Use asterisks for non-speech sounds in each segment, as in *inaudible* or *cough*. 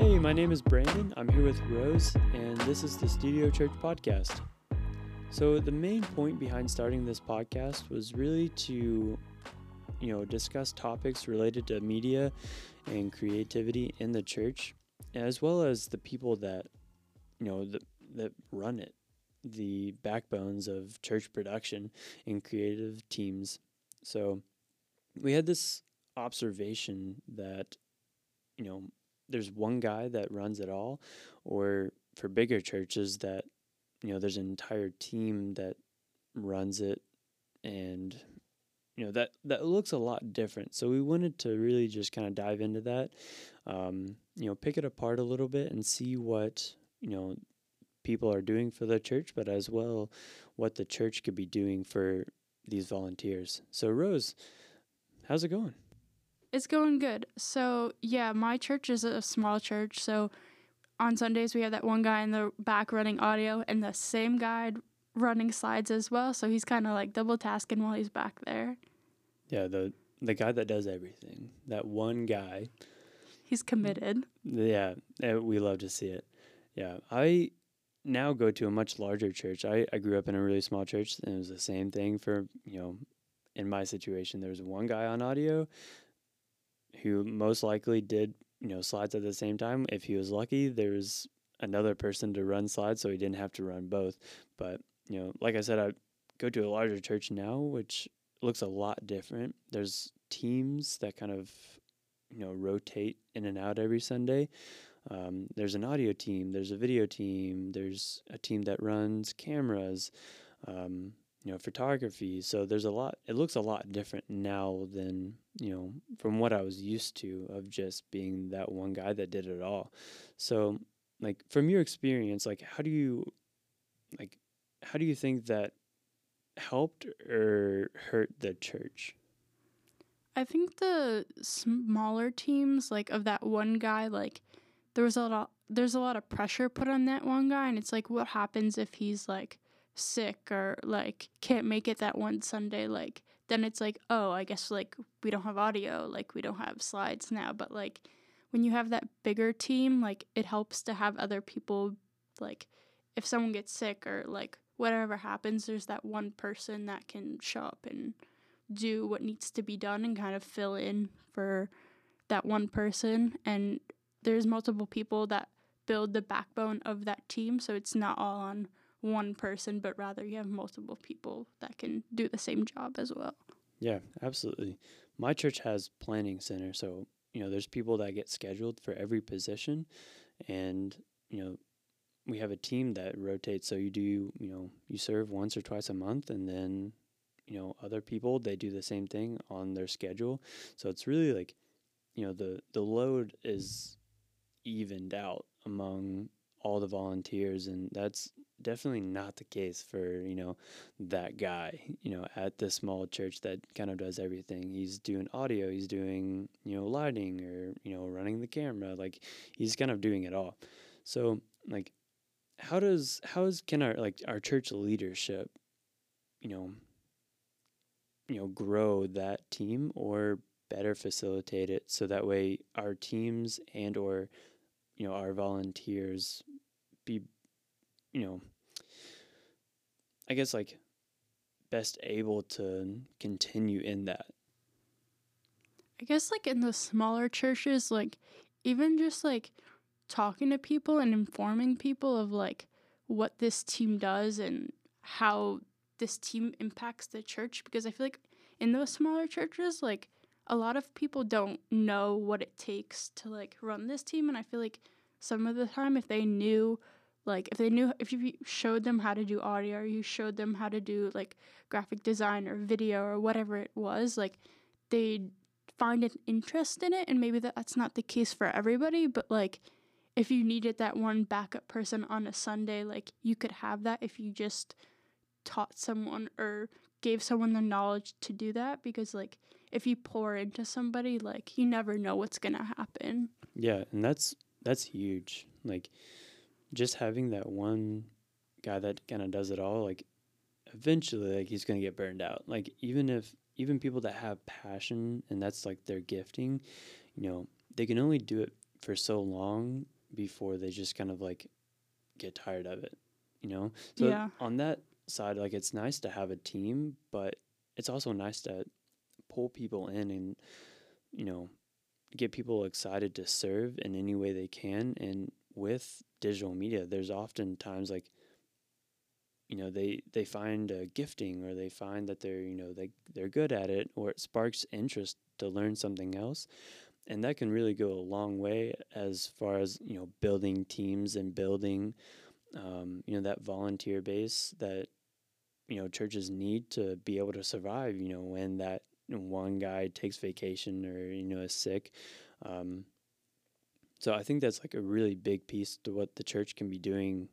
Hey, my name is Brandon. I'm here with Rose, and this is the Studio Church Podcast. So, the main point behind starting this podcast was really to, you know, discuss topics related to media and creativity in the church, as well as the people that, you know, that, that run it, the backbones of church production and creative teams. So, we had this observation that, you know, there's one guy that runs it all, or for bigger churches that you know there's an entire team that runs it, and you know that that looks a lot different. So we wanted to really just kind of dive into that, um, you know, pick it apart a little bit and see what you know people are doing for the church, but as well what the church could be doing for these volunteers. So Rose, how's it going? It's going good. So, yeah, my church is a small church. So, on Sundays, we have that one guy in the back running audio and the same guy running slides as well. So, he's kind of like double tasking while he's back there. Yeah, the the guy that does everything. That one guy. He's committed. Yeah, eh, we love to see it. Yeah, I now go to a much larger church. I, I grew up in a really small church, and it was the same thing for, you know, in my situation. There was one guy on audio, who most likely did you know slides at the same time. If he was lucky, there's another person to run slides, so he didn't have to run both. But you know, like I said, I go to a larger church now, which looks a lot different. There's teams that kind of you know rotate in and out every Sunday. Um, there's an audio team, there's a video team, there's a team that runs cameras. Um, you know photography so there's a lot it looks a lot different now than you know from what i was used to of just being that one guy that did it all. So like from your experience like how do you like how do you think that helped or hurt the church? I think the smaller teams like of that one guy like there was a lot there's a lot of pressure put on that one guy and it's like what happens if he's like sick or like can't make it that one Sunday, like then it's like, oh, I guess like we don't have audio, like we don't have slides now. But like when you have that bigger team, like it helps to have other people like if someone gets sick or like whatever happens, there's that one person that can show up and do what needs to be done and kind of fill in for that one person. And there's multiple people that build the backbone of that team, so it's not all on one person, but rather you have multiple people that can do the same job as well. Yeah, absolutely. My church has planning center, so you know there's people that get scheduled for every position, and you know we have a team that rotates. So you do you know you serve once or twice a month, and then you know other people they do the same thing on their schedule. So it's really like you know the the load is evened out among all the volunteers and that's definitely not the case for you know that guy you know at the small church that kind of does everything. He's doing audio he's doing you know lighting or you know running the camera like he's kind of doing it all. So like how does how is can our like our church leadership you know you know grow that team or better facilitate it so that way our teams and or you know our volunteers be you know i guess like best able to continue in that. I guess like in the smaller churches like even just like talking to people and informing people of like what this team does and how this team impacts the church because i feel like in those smaller churches like a lot of people don't know what it takes to like run this team and i feel like some of the time if they knew like if they knew if you showed them how to do audio or you showed them how to do like graphic design or video or whatever it was like they'd find an interest in it and maybe that, that's not the case for everybody but like if you needed that one backup person on a sunday like you could have that if you just taught someone or gave someone the knowledge to do that because like if you pour into somebody like you never know what's going to happen. Yeah and that's that's huge. Like just having that one guy that kind of does it all, like eventually, like he's gonna get burned out. Like even if even people that have passion and that's like their gifting, you know, they can only do it for so long before they just kind of like get tired of it, you know? So Yeah. on that side, like it's nice to have a team, but it's also nice to pull people in and, you know, get people excited to serve in any way they can. And with digital media, there's often times like, you know, they, they find a gifting or they find that they're, you know, they, they're good at it or it sparks interest to learn something else. And that can really go a long way as far as, you know, building teams and building, um, you know, that volunteer base that, you know, churches need to be able to survive, you know, when that one guy takes vacation or, you know, is sick. Um, so I think that's like a really big piece to what the church can be doing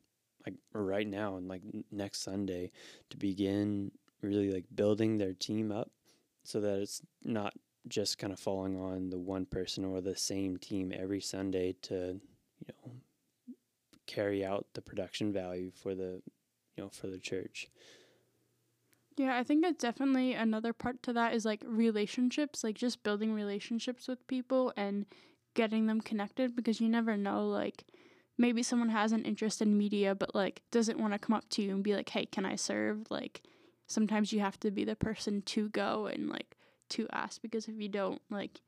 like right now and like next Sunday to begin really like building their team up so that it's not just kind of falling on the one person or the same team every Sunday to, you know, carry out the production value for the, you know, for the church. Yeah, I think it's definitely another part to that is like relationships, like just building relationships with people and getting them connected because you never know like maybe someone has an interest in media but like doesn't want to come up to you and be like, "Hey, can I serve?" Like sometimes you have to be the person to go and like to ask because if you don't like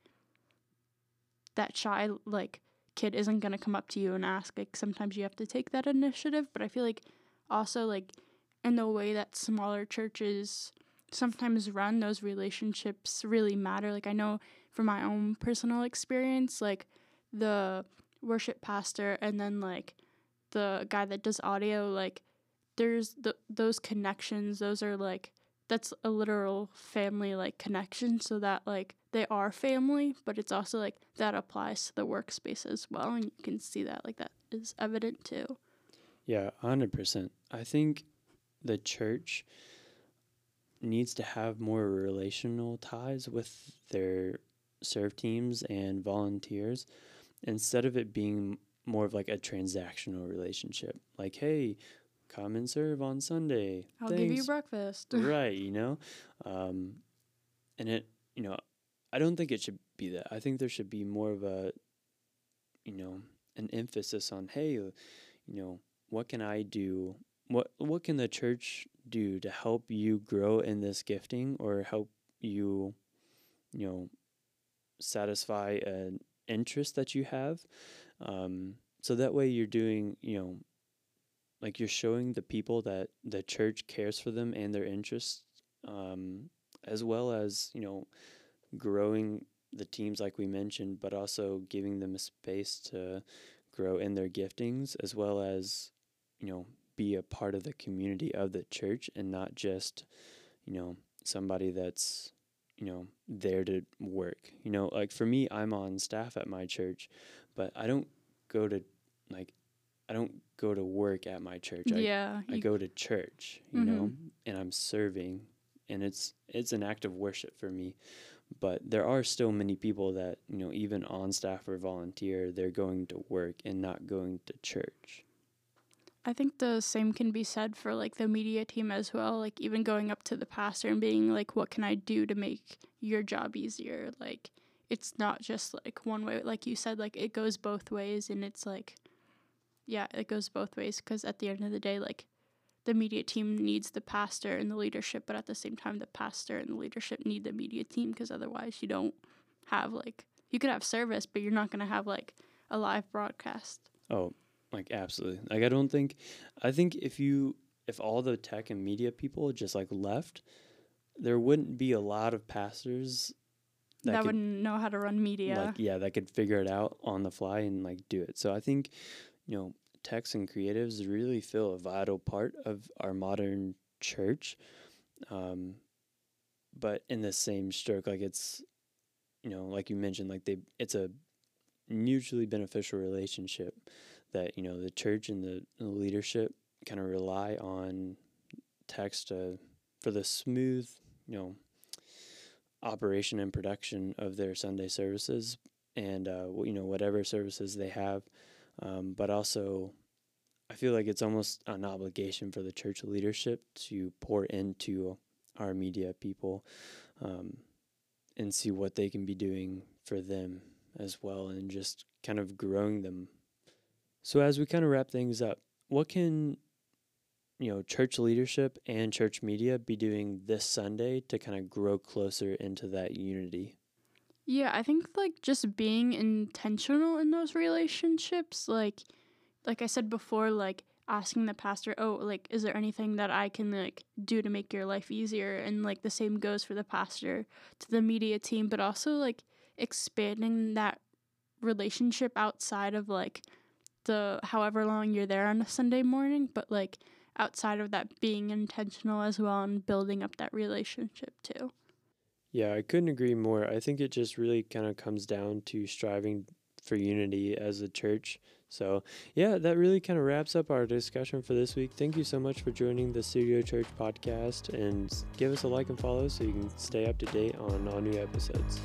that shy like kid isn't going to come up to you and ask like sometimes you have to take that initiative but i feel like also like in the way that smaller churches sometimes run those relationships really matter like i know from my own personal experience like the worship pastor and then like the guy that does audio like there's the, those connections those are like that's a literal family like connection so that like they are family but it's also like that applies to the workspace as well and you can see that like that is evident too Yeah, 100%. I think the church needs to have more relational ties with their serve teams and volunteers instead of it being more of like a transactional relationship. Like, hey, come and serve on Sunday. i'll give you breakfast *laughs* right, you know? Um, and it, you know, I don't think it should be that. I think there should be more of a, you know, an emphasis on, hey, you know, what can I do? What what can the church do to help you grow in this gifting or help you, you know, satisfy an interest that you have? Um, so that way you're doing, you know, like you're showing the people that the church cares for them and their interests, um, as well as you know, growing the teams like we mentioned, but also giving them a space to grow in their giftings, as well as you know, be a part of the community of the church and not just, you know, somebody that's you know there to work. You know, like for me, I'm on staff at my church, but I don't go to like I don't go to work at my church. I yeah I you- go to church, you know, mm-hmm. and I'm serving and it's it's an act of worship for me. But there are still many people that, you know, even on staff or volunteer, they're going to work and not going to church. I think the same can be said for like the media team as well. Like even going up to the pastor and being like, "What can I do to make your job easier?" Like it's not just like one way. Like you said, like it goes both ways, and it's like, yeah, it goes both ways. Because at the end of the day, like the media team needs the pastor and the leadership, but at the same time, the pastor and the leadership need the media team because otherwise, you don't have like you could have service, but you're not gonna have like a live broadcast. Oh, like absolutely. Like I don't think I think if you if all the tech and media people just like left, there wouldn't be a lot of pastors That, that, could wouldn't know how to run media. like yeah that could figure it out on the fly and like do it so i think you know techs and creatives really fill a vital part of our modern church um, but in the same stroke like it's you know like you mentioned like they it's a mutually beneficial relationship that you know the church and the, the leadership kind of rely on techs for the smooth you know operation and production of their Sunday services and uh, you know whatever services they have, um, but also I feel like it's almost an obligation for the church leadership to pour into our media people um, and see what they can be doing for them as well, and just kind of growing them. So as we kind of wrap things up, what can you know church leadership and church media be doing this Sunday to kind of grow closer into that unity? Yeah, I think like just being intentional in those relationships, like like I said before, like asking the pastor, "Oh, like is there anything that I can like do to make your life easier?" And like the same goes for the pastor to the media team, but also like expanding that relationship outside of like the however long you're there on a Sunday morning, but like outside of that being intentional as well and building up that relationship too. Yeah, I couldn't agree more. I think it just really kind of comes down to striving for unity as a church. So, yeah, that really kind of wraps up our discussion for this week. Thank you so much for joining the Studio Church podcast and give us a like and follow so you can stay up to date on all new episodes.